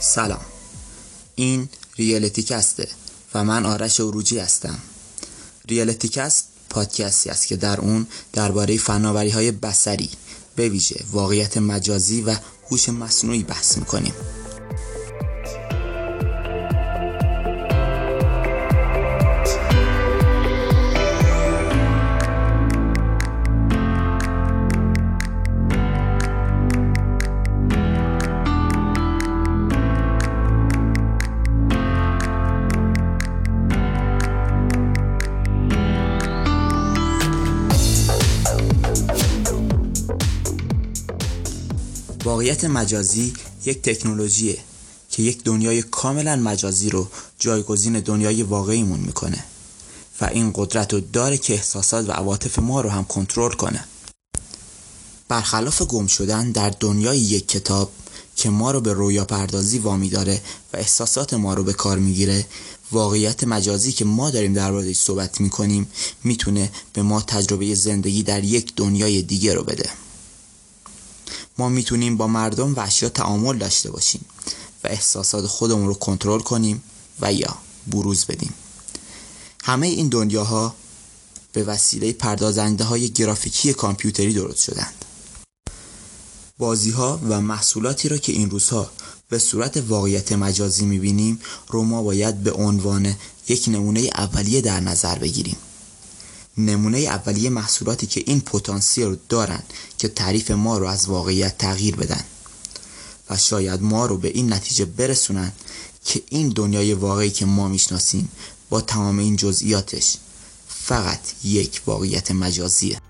سلام. این ریالیتی کسته و من آرش عروجی هستم. ریالیتی کست پادکستی است که در اون درباره فناوری های بسری به ویژه واقعیت مجازی و هوش مصنوعی بحث می‌کنیم. واقعیت مجازی یک تکنولوژیه که یک دنیای کاملا مجازی رو جایگزین دنیای واقعیمون می‌کنه و این قدرت رو داره که احساسات و عواطف ما رو هم کنترل کنه. برخلاف گم شدن در دنیای یک کتاب که ما رو به رویا پردازی وامی داره و احساسات ما رو به کار می‌گیره واقعیت مجازی که ما داریم در صحبت می‌کنیم می‌تونه به ما تجربه زندگی در یک دنیای دیگه رو بده. ما می‌تونیم با مردم و اشیا تعامل داشته باشیم و احساسات خودمون رو کنترل کنیم و یا بروز بدیم. همه این دنیاها به وسیله پردازنده های گرافیکی کامپیوتری درست شدند. بازی ها و محصولاتی را که این روزها به صورت واقعیت مجازی می‌بینیم رو ما باید به عنوان یک نمونه اولیه در نظر بگیریم. نمونه اولیه محصولاتی که این پتانسیل رو دارن که تعریف ما رو از واقعیت تغییر بدن. و شاید ما رو به این نتیجه برسونن که این دنیای واقعی که ما می‌شناسیم با تمام این جزئیاتش فقط یک واقعیت مجازیه.